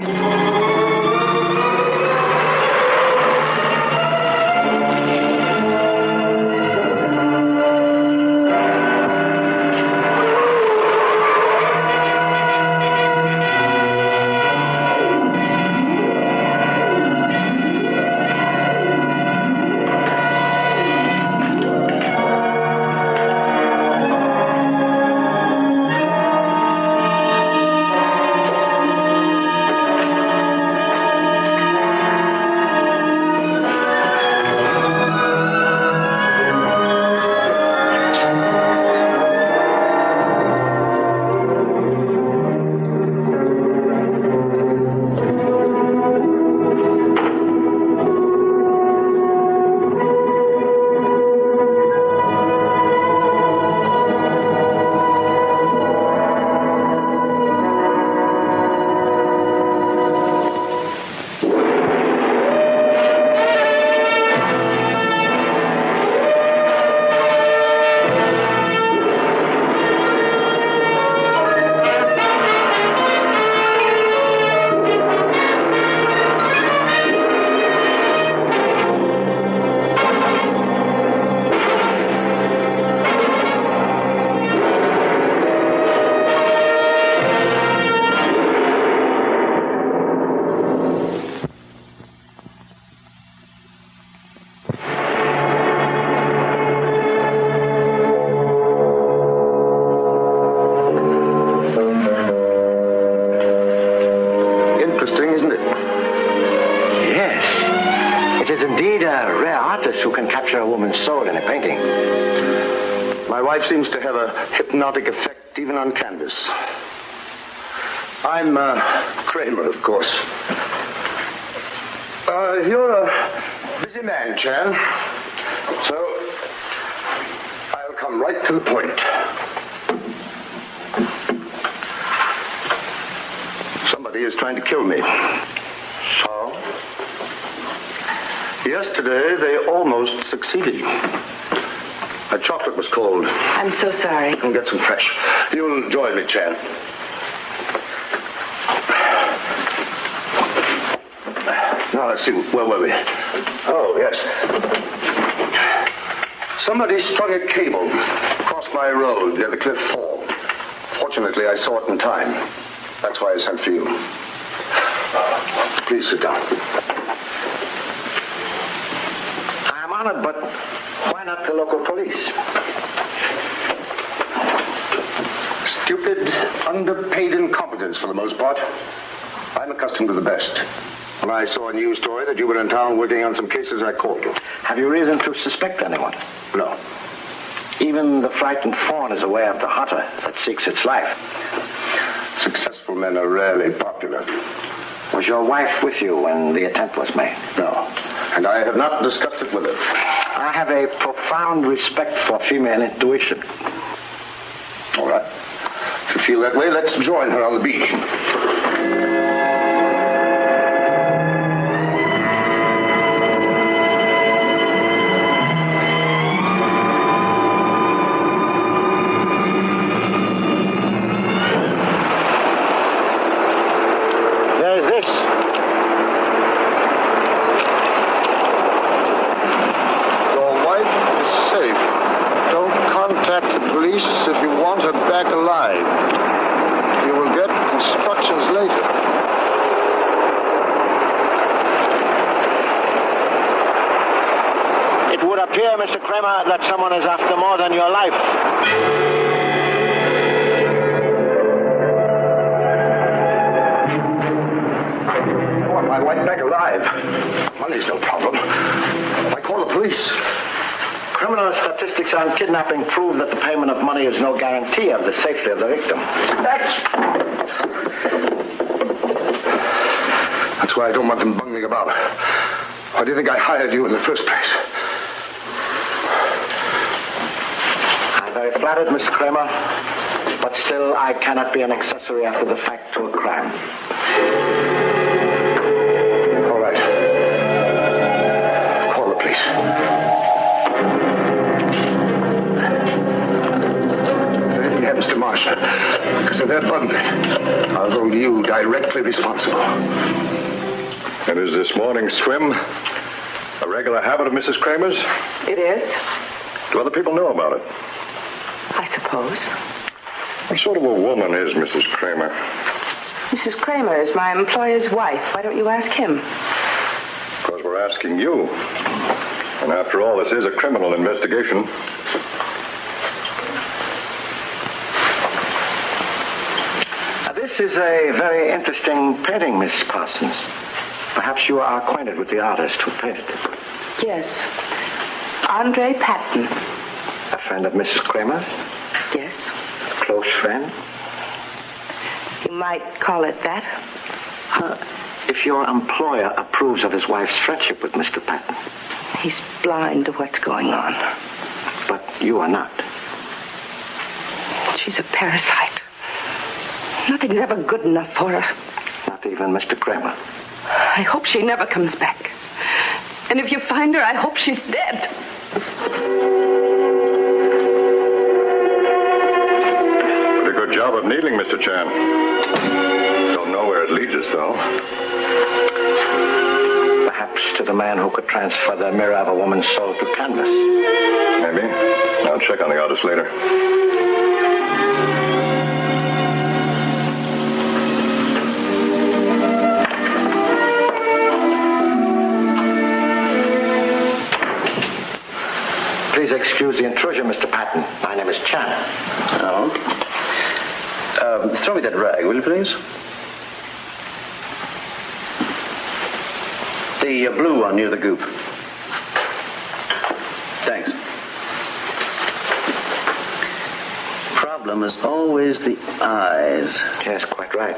Interesting, Seems to have a hypnotic effect even on canvas. I'm uh, Kramer, of course. Uh, you're a busy man, Chan. So I'll come right to the point. Somebody is trying to kill me. So? Yesterday, they almost succeeded. A chocolate was cold. I'm so sorry. I'll get some fresh. You'll join me, Chan. Now, let's see. Where were we? Oh, yes. Somebody strung a cable across my road near the cliff fall. Fortunately, I saw it in time. That's why I sent for you. Please sit down. I'm honored, but why not the local police? Stupid, underpaid incompetence for the most part. I'm accustomed to the best. When I saw a news story that you were in town working on some cases, I called you. Have you reason to suspect anyone? No. Even the frightened fawn is aware of the hunter that seeks its life. Successful men are rarely popular. Was your wife with you when the attempt was made? No. And I have not discussed it with her. I have a profound respect for female intuition. All right. If you feel that way, let's join her on the beach. Would appear, Mr. Kramer, that someone is after more than your life. I want my wife back alive. Money's no problem. I call the police. Criminal statistics on kidnapping prove that the payment of money is no guarantee of the safety of the victim. That's. That's why I don't want them bungling about. Why do you think I hired you in the first place? Very flattered, Miss Kramer, but still I cannot be an accessory after the fact to a crime. All right. Call the police. If anything happens to Marcia because of that bungling, I'll hold you directly directly responsible. And is this morning's swim a regular habit of Mrs. Kramer's? It is, Do other people know about it? I suppose. What sort of a woman is Mrs. Kramer? Mrs. Kramer is my employer's wife. Why don't you ask him? Because we're asking you. And after all, this is a criminal investigation. Now, this is a very interesting painting, Miss Parsons. Perhaps you are acquainted with the artist who painted it. Yes. Andre Patton. A friend of Mrs. Kramer? Yes. A close friend? You might call it that. Uh, if your employer approves of his wife's friendship with Mr. Patton, He's blind to what's going on. but you are not. She's a parasite. Nothing's ever good enough for her. Not even Mr. Kramer. I hope she never comes back. And if you find her, I hope she's dead. Job of needling, Mr. Chan. Don't know where it leads us, though. Perhaps to the man who could transfer the mirror of a woman's soul to canvas. Maybe. I'll check on the artist later. Please excuse the intrusion, Mr. Patton. My name is Chan. Oh. Uh, throw me that rag, will you please? The uh, blue one near the goop. Thanks. Problem is always the eyes. Yes, quite right.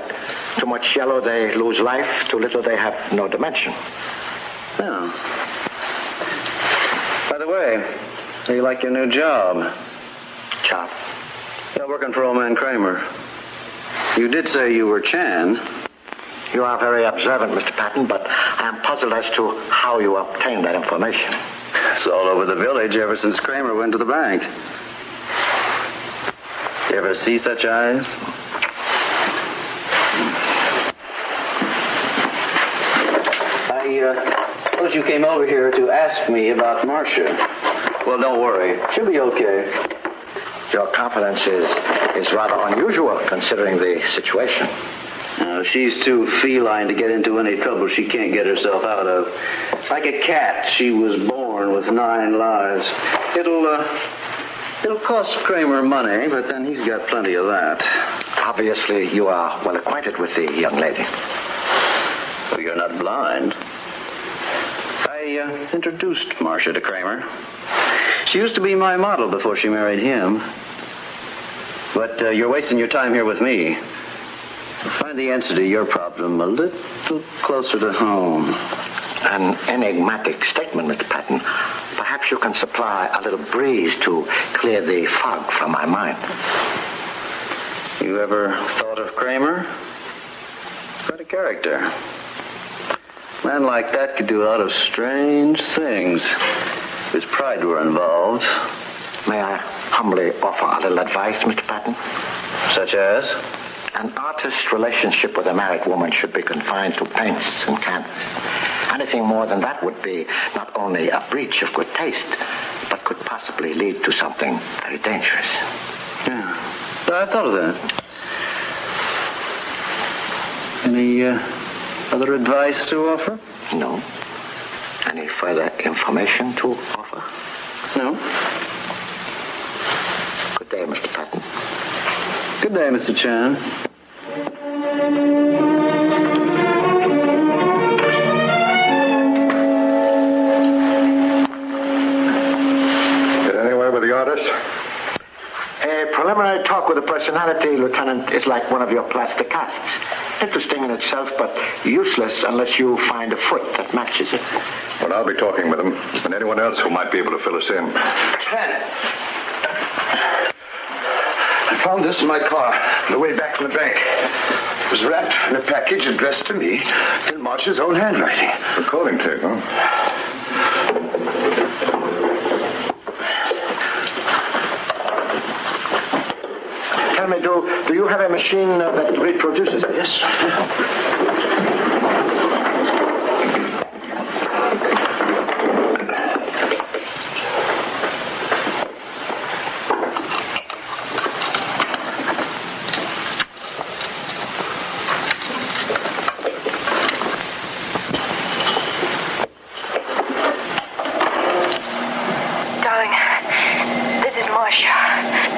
Too much yellow, they lose life. Too little, they have no dimension. Oh. By the way, how you like your new job? Job. Yeah, working for old man Kramer. You did say you were Chan. You are very observant, Mr. Patton, but I am puzzled as to how you obtained that information. It's all over the village ever since Kramer went to the bank. You ever see such eyes? I uh, suppose you came over here to ask me about Marcia. Well, don't worry. She'll be okay. Your confidence is, is rather unusual considering the situation. No, she's too feline to get into any trouble she can't get herself out of. Like a cat, she was born with nine lives. It'll, uh, it'll cost Kramer money, but then he's got plenty of that. Obviously, you are well acquainted with the young lady. Well, you're not blind. I uh, introduced Marcia to Kramer. She used to be my model before she married him. But uh, you're wasting your time here with me. Find the answer to your problem a little closer to home. An enigmatic statement, Mr. Patton. Perhaps you can supply a little breeze to clear the fog from my mind. You ever thought of Kramer? Quite a character. Man like that could do a lot of strange things. If his pride were involved. May I humbly offer a little advice, Mr. Patton? Such as? An artist's relationship with a married woman should be confined to paints and canvas. Anything more than that would be not only a breach of good taste, but could possibly lead to something very dangerous. Yeah. I thought of that. Any uh, other advice to offer? No? Any further information to offer? No. Good day, Mr. Patton. Good day, Mr. Chan. Get anywhere with the artist? A preliminary talk with a personality, Lieutenant, is like one of your plaster casts. Interesting in itself, but useless unless you find a foot that matches it. Well, I'll be talking with him, and anyone else who might be able to fill us in. I found this in my car on the way back from the bank. It was wrapped in a package addressed to me in Marcia's own handwriting. A calling tape, huh? tell me, do, do you have a machine that reproduces it? Yes. Darling, this is Marcia.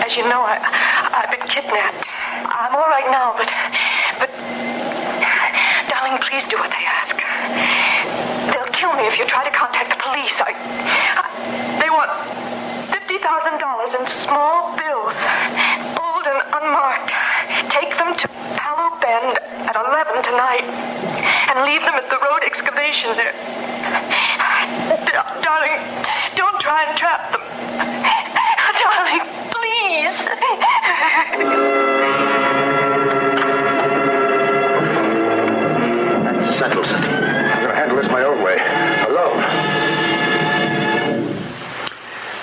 As you know, I, I've been kidnapped. I'm all right now, but, but, darling, please do what they ask. They'll kill me if you try to contact the police. I, I they want fifty thousand dollars in small bills, old and unmarked. Take them to Palo Bend at eleven tonight, and leave them at the road excavation there. Da- darling, don't try and trap them. Darling, please. That settles it. I'm going to handle this my own way. Alone.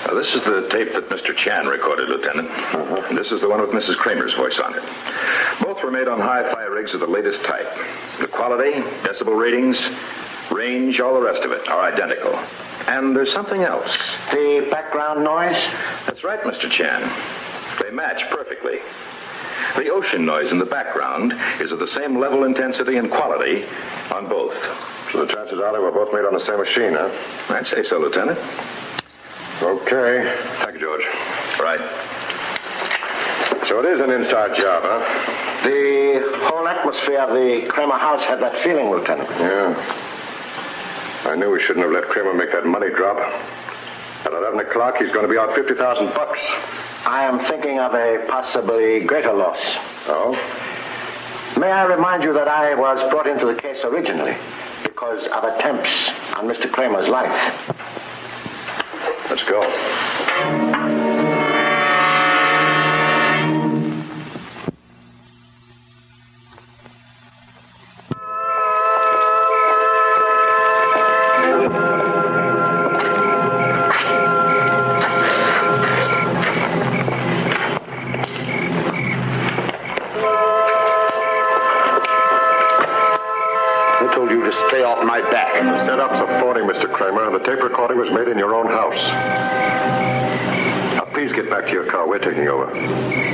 Now, this is the tape that Mr. Chan recorded, Lieutenant. And this is the one with Mrs. Kramer's voice on it. Both were made on hi-fi rigs of the latest type. The quality, decibel ratings, range, all the rest of it are identical. And there's something else. The background noise? That's right, Mr. Chan. They match perfectly. The ocean noise in the background is of the same level, intensity, and quality on both. So the chances are they were both made on the same machine, huh? I'd say so, Lieutenant. Okay. Thank you, George. Right. So it is an inside job, huh? The whole atmosphere of the Kramer house had that feeling, Lieutenant. Yeah. I knew we shouldn't have let Kramer make that money drop. At 11 o'clock, he's going to be out 50,000 bucks. I am thinking of a possibly greater loss. Oh? May I remind you that I was brought into the case originally because of attempts on Mr. Kramer's life. Let's go. House. Now, please get back to your car. We're taking over.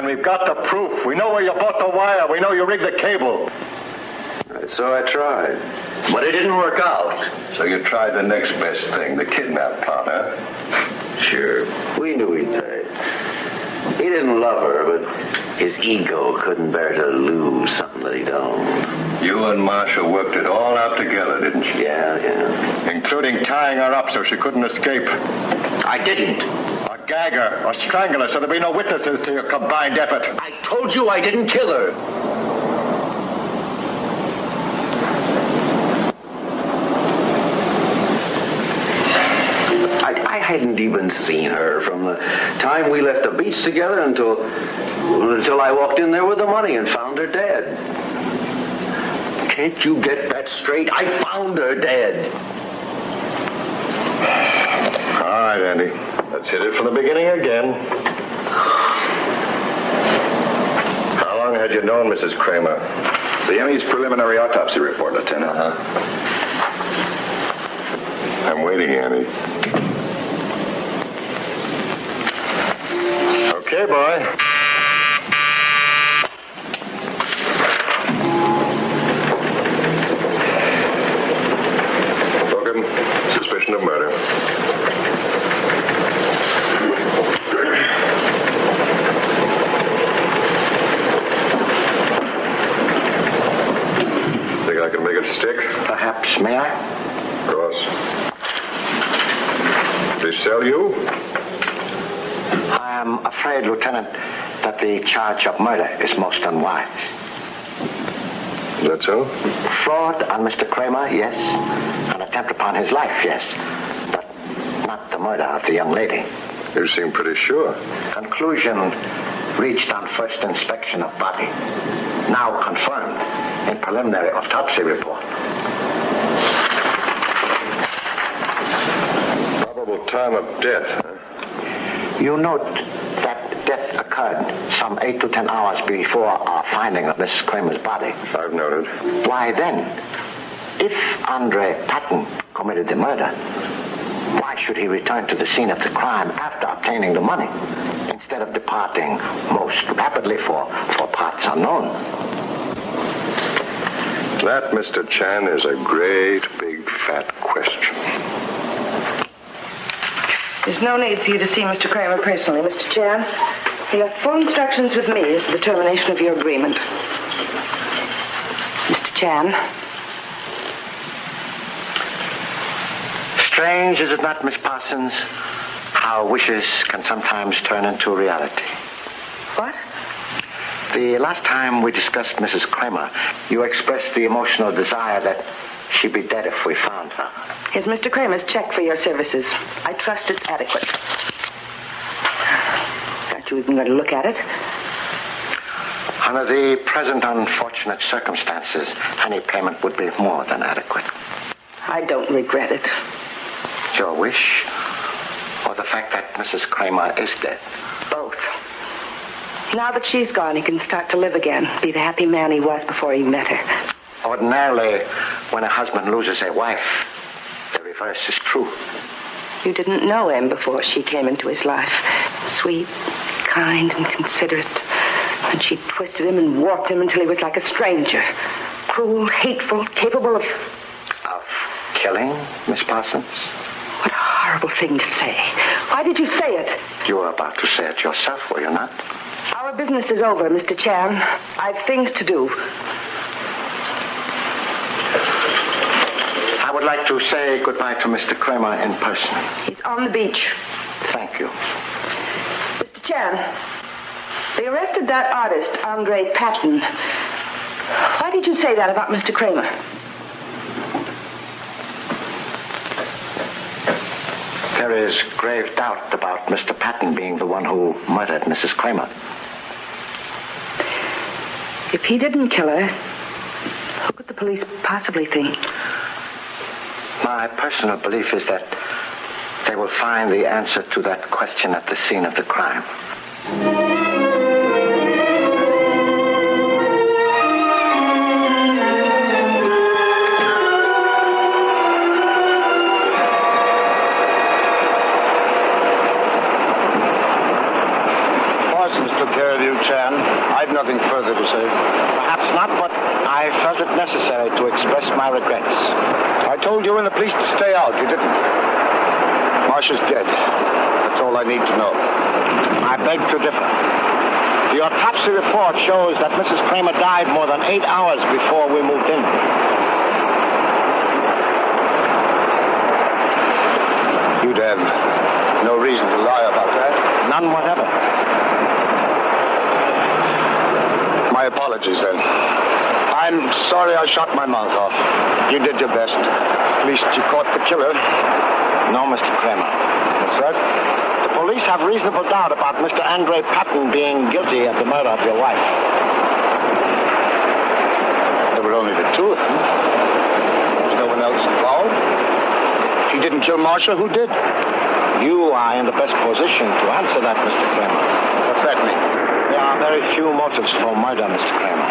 Man, we've got the proof. We know where you bought the wire. We know you rigged the cable. So I tried. But it didn't work out. So you tried the next best thing, the kidnap plot, huh? Sure. We knew he'd pay. He didn't love her, but his ego couldn't bear to lose something that he'd owned. You and Marcia worked it all out together, didn't you? Yeah, yeah. Including tying her up so she couldn't escape. I didn't. Or gag her, or strangle her so there'd be no witnesses to your combined effort. I told you I didn't kill her. I, I hadn't even seen her from the time we left the beach together until until I walked in there with the money and found her dead. Can't you get that straight? I found her dead. All right, Andy. Let's hit it from the beginning again. How long had you known Mrs. Kramer? The M.E.'s preliminary autopsy report, Lieutenant. huh? I'm waiting, Andy. Okay, boy. Logan, suspicion of murder. Think I can make it stick? Perhaps, may I? Of course. They sell you? I am afraid, Lieutenant, that the charge of murder is most unwise. Is that so? Fraud on Mr. Kramer, yes. An attempt upon his life, yes. But not the murder of the young lady. You seem pretty sure. Conclusion reached on first inspection of body. Now confirmed in preliminary autopsy report. Probable time of death? You note that death occurred some eight to ten hours before our finding of Mrs. Kramer's body. I've noted. Why then, if Andre Patton committed the murder, why should he return to the scene of the crime after obtaining the money instead of departing most rapidly for, for parts unknown? That, Mr. Chan, is a great, big, fat question. There's no need for you to see Mr. Kramer personally, Mr. Chan. You have full instructions with me as to the termination of your agreement. Mr. Chan, Strange, is it not, Miss Parsons, how wishes can sometimes turn into reality? what? The last time we discussed Mrs. Kramer, you expressed the emotional desire that she'd be dead if we found her. Here's Mr. Kramer's check for your services. I trust it's adequate. Aren't you even going to look at it? Under the present unfortunate circumstances, any payment would be more than adequate. I don't regret it. Your wish, or the fact that Mrs. Kramer is dead? Both. Now that she's gone, he can start to live again, be the happy man he was before he met her. Ordinarily, when a husband loses a wife, the reverse is true. You didn't know him before she came into his life. Sweet, kind, and considerate. And she twisted him and warped him until he was like a stranger. Cruel, hateful, capable of. Of killing, Miss Parsons? Horrible thing to say. Why did you say it? You were about to say it yourself, were you not? Our business is over, Mr. Chan. I've things to do. I would like to say goodbye to Mr. Kramer in person. He's on the beach. Thank you. Mr. Chan, they arrested that artist, Andre Patton. Why did you say that about Mr. Kramer? There is grave doubt about Mr. Patton being the one who murdered Mrs. Kramer. If he didn't kill her, who could the police possibly think? My personal belief is that they will find the answer to that question at the scene of the crime. Nothing further to say. Perhaps not, but I felt it necessary to express my regrets. I told you and the police to stay out. You didn't. Marcia's dead. That's all I need to know. I beg to differ. The autopsy report shows that Mrs. Kramer died more than eight hours before we moved in. You'd have no reason to lie about that. None whatever. My apologies, then. I'm sorry I shot my mouth off. You did your best. At least you caught the killer. No, Mr. Kramer. That? The police have reasonable doubt about Mr. Andre Patton being guilty of the murder of your wife. There were only the two of them. There's no one else involved. If he didn't kill Marcia, who did? You are in the best position to answer that, Mr. Kramer. What's that mean? There are very few motives for murder, Mr. Kramer.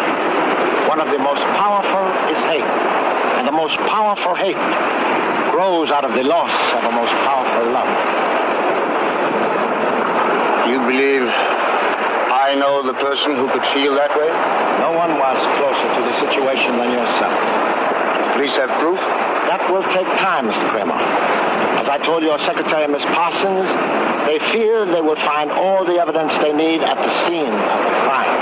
One of the most powerful is hate. And the most powerful hate grows out of the loss of a most powerful love. You believe I know the person who could feel that way? No one was closer to the situation than yourself. Police have proof? That will take time, Mr. Kramer. As I told your secretary, Miss Parsons, they fear they will find all the evidence they need at the scene of the crime.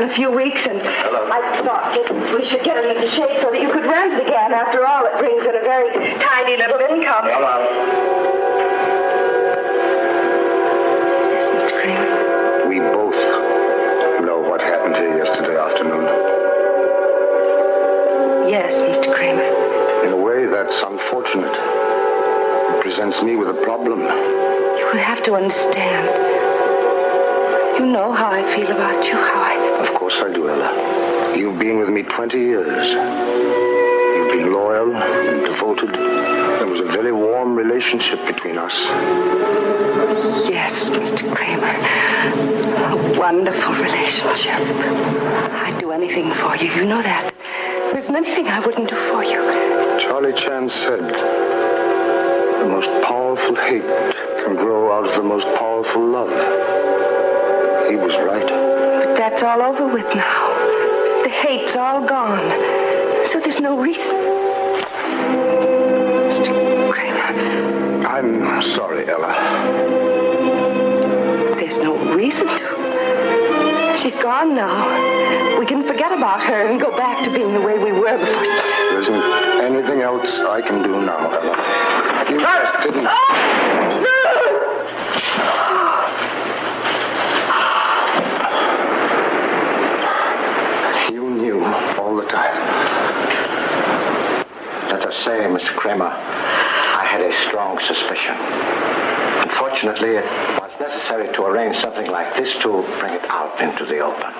Is going to start in a few weeks, and Hello. I thought that we should get it into shape so that you could rent it again. After all, it brings in a very tiny little income. Ella. Yes, Mr. Kramer. We both know what happened here yesterday afternoon. Yes, Mr. Kramer. In a way, that's unfortunate. It presents me with a problem. You will have to understand. You know how I feel about you, how I. Of course I do, Ella. You've been with me 20 years. You've been loyal and devoted. There was a very warm relationship between us. Yes, Mr. Kramer. A wonderful relationship. I'd do anything for you. You know that. There isn't anything I wouldn't do for you. Charlie Chan said the most powerful hate can grow out of the most powerful love. He was right. That's all over with now. The hate's all gone. So there's no reason. Mr. Kramer, I'm sorry, Ella. there's no reason to. She's gone now. We can forget about her and go back to being the way we were before. There isn't anything else I can do now, Ella. You just didn't. You knew time. Let us say, Mr. Kramer, I had a strong suspicion. Unfortunately, it was necessary to arrange something like this to bring it out into the open.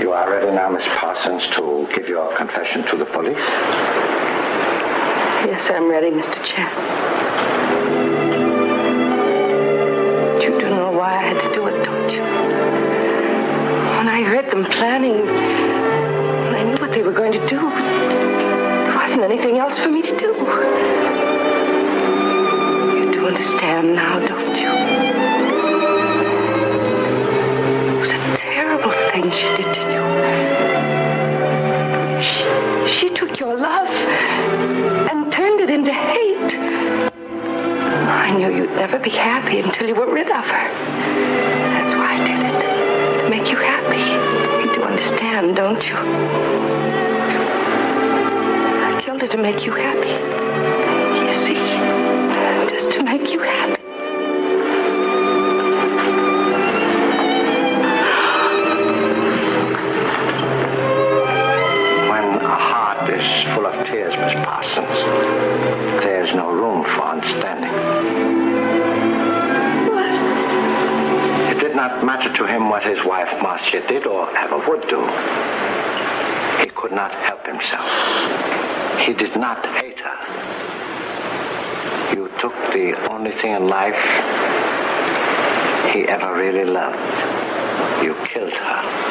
You are ready now, Miss Parsons, to give your confession to the police? Yes, I'm ready, Mr. Chan. Why I had to do it, don't you? When I heard them planning, I knew what they were going to do, there wasn't anything else for me to do. You do understand now, don't you? It was a terrible thing she did to you. She, she took your love and turned it into hate. I knew you'd never be happy until you were rid of her. That's why I did it. To make you happy. You do understand, don't you? I killed her to make you happy. You see? Just to make you happy. When a heart is full of tears, Miss Parsons, there's no room for matter to him what his wife Marcia did or ever would do. He could not help himself. He did not hate her. You took the only thing in life he ever really loved. You killed her.